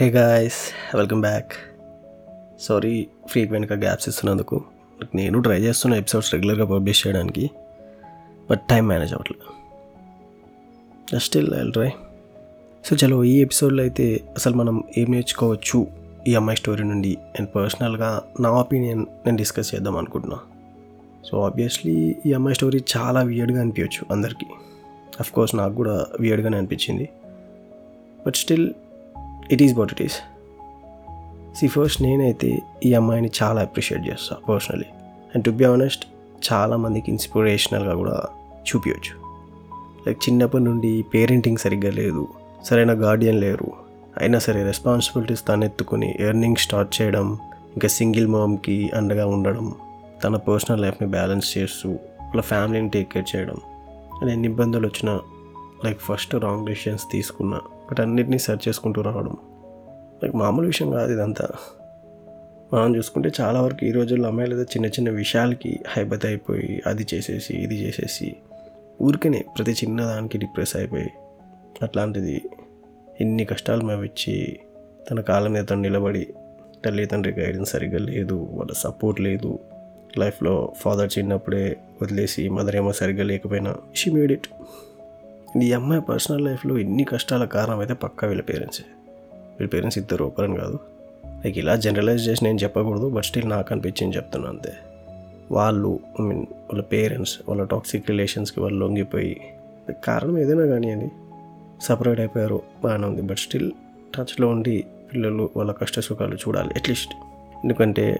Hey guys welcome back sorry ఫ్రీక్వెంట్గా gaps ఇస్తున్నందుకు. నేను ట్రై చేస్తున్న ఎపిసోడ్స్ రెగ్యులర్గా పబ్లిష్ చేయడానికి బట్ టైం మేనేజ్ అవ్వట్లేదు. Just still I try so చలో ఈ ఎపిసోడ్లో అయితే అసలు మనం ఏం నేర్చుకోవచ్చు ఈ అమ్మాయి స్టోరీ నుండి? అండ్ పర్సనల్గా నా ఒపీనియన్ నేను డిస్కస్ చేద్దాం అనుకుంటున్నా. సో ఆబ్వియస్లీ ఈ అమ్మాయి స్టోరీ చాలా వియర్డ్గా అనిపించవచ్చు అందరికీ. అఫ్కోర్స్ నాకు కూడా వియర్డ్గానే అనిపించింది. But still it is what it is see first నేనైతే ఈ అమ్మాయిని చాలా అప్రిషియేట్ చేస్తాను personally and to be honest చాలామందికి ఇన్స్పిరేషనల్గా కూడా చూపించవచ్చు లైక్ చిన్నప్పటి నుండి పేరెంటింగ్ సరిగ్గా లేదు సరైన గార్డియన్ లేరు. అయినా సరే రెస్పాన్సిబిలిటీస్ తను ఎత్తుకొని ఎర్నింగ్ స్టార్ట్ చేయడం ఇంకా సింగిల్ మామ్కి అండగా ఉండడం తన పర్సనల్ లైఫ్ని బ్యాలెన్స్ చేస్తూ వాళ్ళ ఫ్యామిలీని టేక్ కేర్ చేయడం అండ్ ఎన్ని ఇబ్బందులు వచ్చినా లైక్ ఫస్ట్ రాంగ్ డెసిషన్స్ తీసుకున్నా బట్ అన్నిటినీ సెర్చ్ చేసుకుంటూ రావడం. లైక్ మామూలు విషయం కాదు ఇదంతా. మనం చూసుకుంటే చాలా వరకు ఈ రోజుల్లో అమ్మాయిలు ఏదో చిన్న చిన్న విషయాలకి హైబత్ అయిపోయి అది చేసేసి ఇది చేసేసి ఊరికనే ప్రతి చిన్న దానికి డిప్రెస్ అయిపోయి అట్లాంటిది ఎన్ని కష్టాలు మేము ఇచ్చి తన కాళ్ళ మీద తను నిలబడి తల్లిదండ్రి గైడెన్స్ సరిగ్గా లేదు వాళ్ళ సపోర్ట్ లేదు లైఫ్లో ఫాదర్ చిన్నప్పుడే వదిలేసి మదర్ ఏమో సరిగ్గా లేకపోయినా షీ మేడ్ ఇట్ నీ అమ్మాయి పర్సనల్ లైఫ్లో ఇన్ని కష్టాల కారణం అయితే పక్కా వీళ్ళ పేరెంట్సే. వీళ్ళ పేరెంట్స్ ఇద్దరు ఒకరని కాదు. లైక్ ఇలా జనరలైజ్ చేసి నేను చెప్పకూడదు బట్ స్టిల్ నాకు అనిపించింది చెప్తున్నా అంతే. వాళ్ళు ఐ మీన్ వాళ్ళ పేరెంట్స్ వాళ్ళ టాక్సిక్ రిలేషన్స్కి వాళ్ళు లొంగిపోయి కారణం ఏదైనా కానివ్వండి సపరేట్ అయిపోయారు బాగానే ఉంది. బట్ స్టిల్ టచ్లో ఉండి పిల్లలు వాళ్ళ కష్ట సుఖాలు చూడాలి అట్లీస్ట్ ఎందుకంటే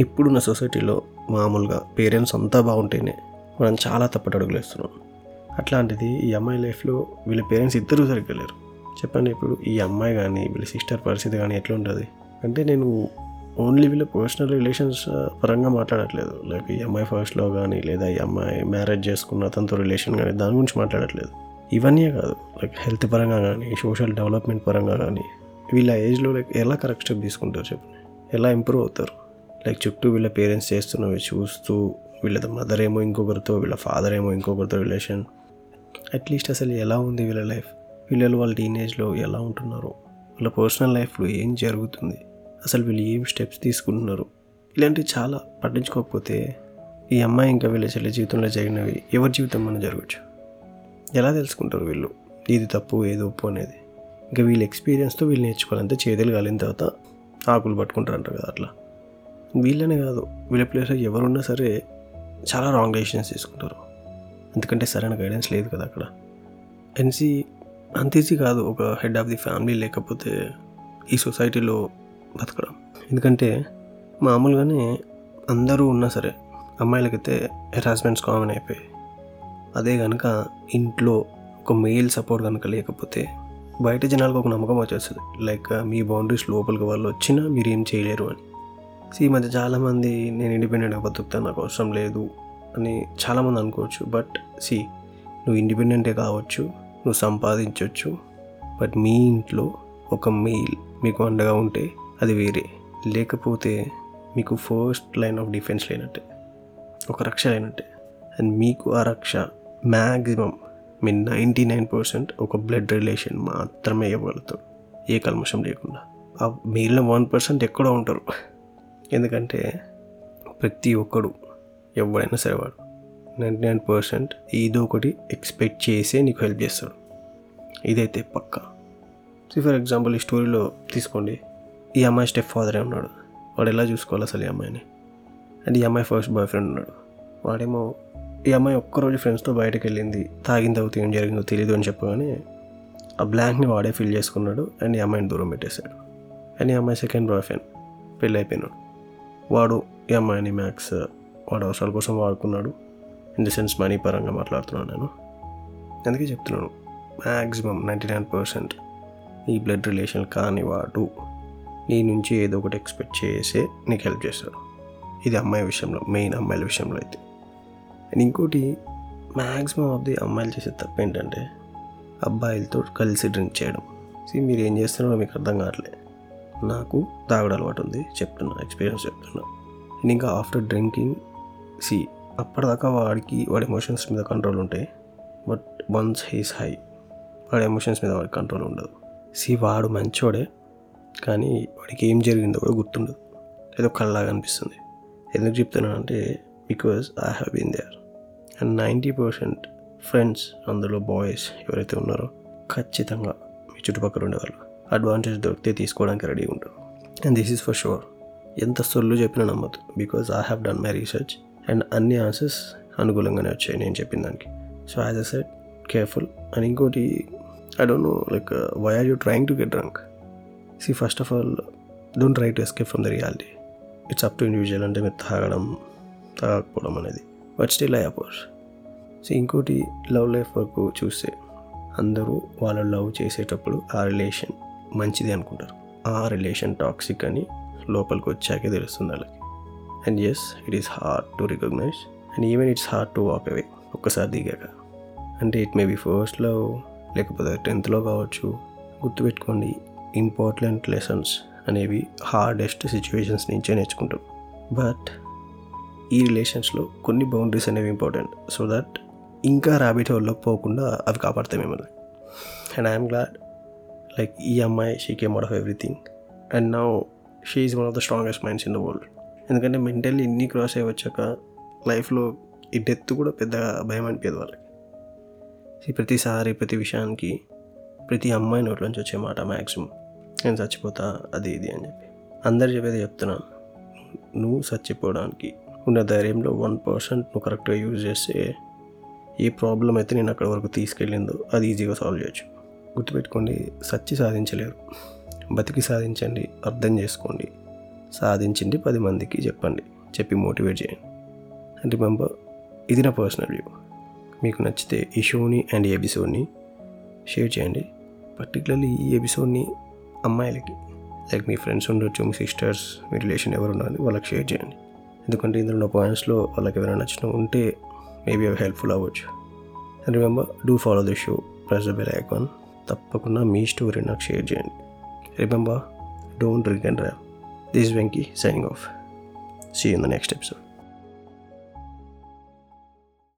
ఇప్పుడున్న సొసైటీలో మామూలుగా పేరెంట్స్ అంతా బాగుంటేనే మనం చాలా తప్పటి వేస్తున్నాం అట్లాంటిది ఈ అమ్మాయి లైఫ్లో వీళ్ళ పేరెంట్స్ ఇద్దరూ సరిగ్గా లేరు. చెప్పండి ఇప్పుడు ఈ అమ్మాయి కానీ వీళ్ళ సిస్టర్ పరిస్థితి కానీ ఎట్లా ఉంటుంది? అంటే నేను ఓన్లీ వీళ్ళ పర్సనల్ రిలేషన్స్ పరంగా మాట్లాడట్లేదు. లైక్ ఈ అమ్మాయి ఫస్ట్లో కానీ లేదా ఈ అమ్మాయి మ్యారేజ్ చేసుకున్న అతనితో రిలేషన్ కానీ దాని గురించి మాట్లాడట్లేదు. ఇవన్నీ కాదు. లైక్ హెల్త్ పరంగా కానీ సోషల్ డెవలప్మెంట్ పరంగా కానీ వీళ్ళ ఏజ్లో లైక్ ఎలా కరెక్ట్ స్టెప్ తీసుకుంటారు చెప్పండి? ఎలా ఇంప్రూవ్ అవుతారు? లైక్ చుట్టూ వీళ్ళ పేరెంట్స్ చేస్తున్నవి చూస్తూ వీళ్ళ మదర్ ఏమో ఇంకొకరితో వీళ్ళ ఫాదర్ ఏమో ఇంకొకరితో రిలేషన్ అట్లీస్ట్ అసలు ఎలా ఉంది వీళ్ళ లైఫ్? వీళ్ళు వాళ్ళ టీనేజ్లో ఎలా ఉంటున్నారు? వాళ్ళ పర్సనల్ లైఫ్లో ఏం జరుగుతుంది? అసలు వీళ్ళు ఏం స్టెప్స్ తీసుకుంటున్నారు? ఇలాంటివి చాలా పట్టించుకోకపోతే ఈ అమ్మాయి ఇంకా వీళ్ళ చెల్లి జీవితంలో జరిగినవి ఎవరి జీవితం మనం జరగచ్చు. ఎలా తెలుసుకుంటారు వీళ్ళు? ఇది తప్పు ఏది ఒప్పు అనేది? ఇంకా వీళ్ళ ఎక్స్పీరియన్స్తో వీళ్ళు నేర్చుకోవాలంటే చేతులు కాలిన తర్వాత ఆకులు పట్టుకుంటారు అంటారు కదా అట్లా. వీళ్ళనే కాదు వీళ్ళ ప్లేస్లో ఎవరున్నా సరే చాలా రాంగ్ డెసిషన్స్ తీసుకుంటారు. ఎందుకంటే సరైన గైడెన్స్ లేదు కదా అక్కడ. ఎన్సీ అంత ఈజీ కాదు ఒక హెడ్ ఆఫ్ ది ఫ్యామిలీ లేకపోతే ఈ సొసైటీలో బతకడం. ఎందుకంటే మామూలుగానే అందరూ ఉన్నా సరే అమ్మాయిలకైతే హెరాస్మెంట్స్ కామన్ అయిపోయాయి. అదే కనుక ఇంట్లో ఒక మెయిల్ సపోర్ట్ కనుక లేకపోతే బయట జనాలకు ఒక నమ్మకం వచ్చేస్తుంది. లైక్ మీ బౌండరీస్ లోపలికి వాళ్ళు వచ్చినా మీరు ఏం చేయలేరు అని. సో ఈ మధ్య చాలామంది నేను ఇండిపెండెంట్గా బతుకుతాను నాకు అవసరం లేదు అని చాలామంది అనుకోవచ్చు. బట్ సి నువ్వు ఇండిపెండెంటే కావచ్చు నువ్వు సంపాదించవచ్చు బట్ మీ ఇంట్లో ఒక మెయిల్ మీకు అండగా ఉంటే అది వేరే. లేకపోతే మీకు ఫస్ట్ లైన్ ఆఫ్ డిఫెన్స్ లేనట్టే. ఒక రక్ష లేనట్టే. అండ్ మీకు ఆ రక్ష మ్యాక్సిమం మీ నైంటీ నైన్ పర్సెంట్ ఒక బ్లడ్ రిలేషన్ మాత్రమే ఇవ్వగలుగుతాడు ఏ కల్మషం లేకుండా. ఆ మిగిలిన వన్ పర్సెంట్ ఎక్కడో ఉంటారు. ఎందుకంటే ప్రతి ఒక్కడు ఎవడైనా సరే వాడు. నైంటీ నైన్ పర్సెంట్ ఏదో ఒకటి ఎక్స్పెక్ట్ చేసే నీకు హెల్ప్ చేస్తాడు. ఇదైతే పక్కా. సో ఫర్ ఎగ్జాంపుల్ ఈ స్టోరీలో తీసుకోండి. ఈ అమ్మాయి స్టెప్ ఫాదరే ఉన్నాడు. వాడు ఎలా చూసుకోవాలి అసలు ఈ అమ్మాయిని? అండ్ ఈ అమ్మాయి ఫస్ట్ బాయ్ ఫ్రెండ్ ఉన్నాడు. వాడేమో ఈ అమ్మాయి ఒక్కరోజు ఫ్రెండ్స్తో బయటకు వెళ్ళింది. తాగిన తర్వాత ఏం జరిగిందో తెలియదు అని చెప్పగానే ఆ బ్లాంక్ని వాడే ఫిల్ చేసుకున్నాడు అండ్ ఈ అమ్మాయిని దూరం పెట్టేశాడు. అండ్ ఈ అమ్మాయి సెకండ్ బాయ్ ఫ్రెండ్ పెళ్ళి అయిపోయినాడు. వాడు ఈ అమ్మాయిని మ్యాథ్స్ వాడు అవసరాల కోసం వాడుకున్నాడు. ఇన్ ది సెన్స్ మనీ పరంగా మాట్లాడుతున్నాను నేను. అందుకే చెప్తున్నాను. మ్యాక్సిమం నైంటీ నైన్ పర్సెంట్ ఈ బ్లడ్ రిలేషన్ కాని వాడు నీ నుంచి ఏదో ఒకటి ఎక్స్పెక్ట్ చేసే నీకు హెల్ప్ చేస్తాడు. ఇది అమ్మాయి విషయంలో మెయిన్ అమ్మాయిల విషయంలో అయితే. అండ్ ఇంకోటి మ్యాక్సిమం ఆఫ్ ది అమ్మాయిలు చేసే తప్పు ఏంటంటే అబ్బాయిలతో కలిసి డ్రింక్ చేయడం. సి మీరు ఏం చేస్తున్నారో మీకు అర్థం కావట్లే. నాకు తాగడం అలవాటు ఉంది చెప్తున్నా ఎక్స్పీరియన్స్ చెప్తున్నా. అండ్ ఇంకా ఆఫ్టర్ డ్రింకింగ్ సి అప్పటిదాకా వాడికి వాడి ఎమోషన్స్ మీద కంట్రోల్ ఉంటాయి బట్ వన్స్ హీస్ హై వాడి ఎమోషన్స్ మీద వాడి కంట్రోల్ ఉండదు. సి వాడు మంచోడే కానీ వాడికి ఏం జరిగిందో కూడా గుర్తుండదు. ఏదో కళ్ళలాగా అనిపిస్తుంది. ఎందుకు చెప్తున్నానంటే because I have been there and ninety percent friends అందులో బాయ్స్ ఎవరైతే ఉన్నారో ఖచ్చితంగా మీ చుట్టుపక్కల ఉండేవాళ్ళు. అడ్వాంటేజ్ దొరికితే తీసుకోవడానికి రెడీ ఉంటారు. And this is for sure ఎంత సొల్లు చెప్పినా నమ్మద్దు. Because I have done my research and అన్ని ఆన్సర్స్ అనుకూలంగానే వచ్చాయి నేను చెప్పిన దానికి. So as a set careful and ఇంకోటి I don't know like why are you trying to get drunk see first of all don't try to escape from the reality it's up to individual అంటే మీరు తాగడం తాగకపోవడం అనేది. But still I అపోర్స్ so ఇంకోటి love life వరకు చూస్తే అందరూ వాళ్ళు లవ్ చేసేటప్పుడు ఆ రిలేషన్ మంచిది అనుకుంటారు. ఆ రిలేషన్ టాక్సిక్ అని లోపలికి వచ్చాకే తెలుస్తుంది వాళ్ళకి. And yes it is hard to recognise and even it's hard to walk away ఒక్కసారి దిగాక. అంటే ఇట్ మే బి ఫస్ట్లో లేకపోతే టెన్త్లో కావచ్చు. గుర్తుపెట్టుకోండి ఇంపార్టెంట్ లెసన్స్ అనేవి హార్డెస్ట్ సిచ్యువేషన్స్ నుంచే నేర్చుకుంటాం. బట్ ఈ రిలేషన్స్లో కొన్ని బౌండరీస్ అనేవి ఇంపార్టెంట్ సో దట్ ఇంకా ర్యాబిట్ హోల్లోకి పోకుండా అవి కాపాడతాయి మిమ్మల్ని. అండ్ ఐఎమ్ గ్లాడ్ లైక్ ఈ అమ్మాయి she came out of everything and now she is one of the strongest minds in the world ఎందుకంటే మెంటల్లీ ఇన్ని క్రాస్ అయ్యి వచ్చాక లైఫ్లో ఈ డెత్ కూడా పెద్దగా భయం అనిపించదు వాళ్ళకి. ప్రతిసారి ప్రతి విషయానికి ప్రతి అమ్మాయి నోట్లోంచి వచ్చే మాట మ్యాక్సిమం నేను చచ్చిపోతా అది ఇది అని చెప్పి. అందరు చెప్పేది చెప్తున్నా నువ్వు చచ్చిపోవడానికి ఉన్న ధైర్యంలో వన్ పర్సెంట్ నువ్వు కరెక్ట్గా యూజ్ చేస్తే ఏ ప్రాబ్లం అయితే నేను అక్కడి వరకు తీసుకెళ్ళిందో అది ఈజీగా సాల్వ్ చేయొచ్చు. గుర్తుపెట్టుకోండి సచ్చి సాధించలేరు. బతికి సాధించండి అర్థం చేసుకోండి. సాధించింది పది మందికి చెప్పండి. చెప్పి మోటివేట్ చేయండి. అండ్ రిమెంబర్ ఇది నా పర్సనల్ వ్యూ. మీకు నచ్చితే ఈ షోని అండ్ ఈ ఎపిసోడ్ని షేర్ చేయండి. పర్టికులర్లీ ఈ ఎపిసోడ్ని అమ్మాయిలకి లైక్ మీ ఫ్రెండ్స్ ఉండొచ్చు మీ సిస్టర్స్ మీ రిలేషన్ ఎవరు ఉండాలి వాళ్ళకి షేర్ చేయండి. ఎందుకంటే ఇందులో నా పాయింట్స్లో వాళ్ళకి ఎవరైనా నచ్చిన ఉంటే మేబీ అవి హెల్ప్ఫుల్ అవ్వచ్చు. And remember do follow the show press the bell icon. తప్పకుండా మీ స్టోరీ నాకు షేర్ చేయండి. Remember don't drink and drive This is Venki signing off. See you in the next episode.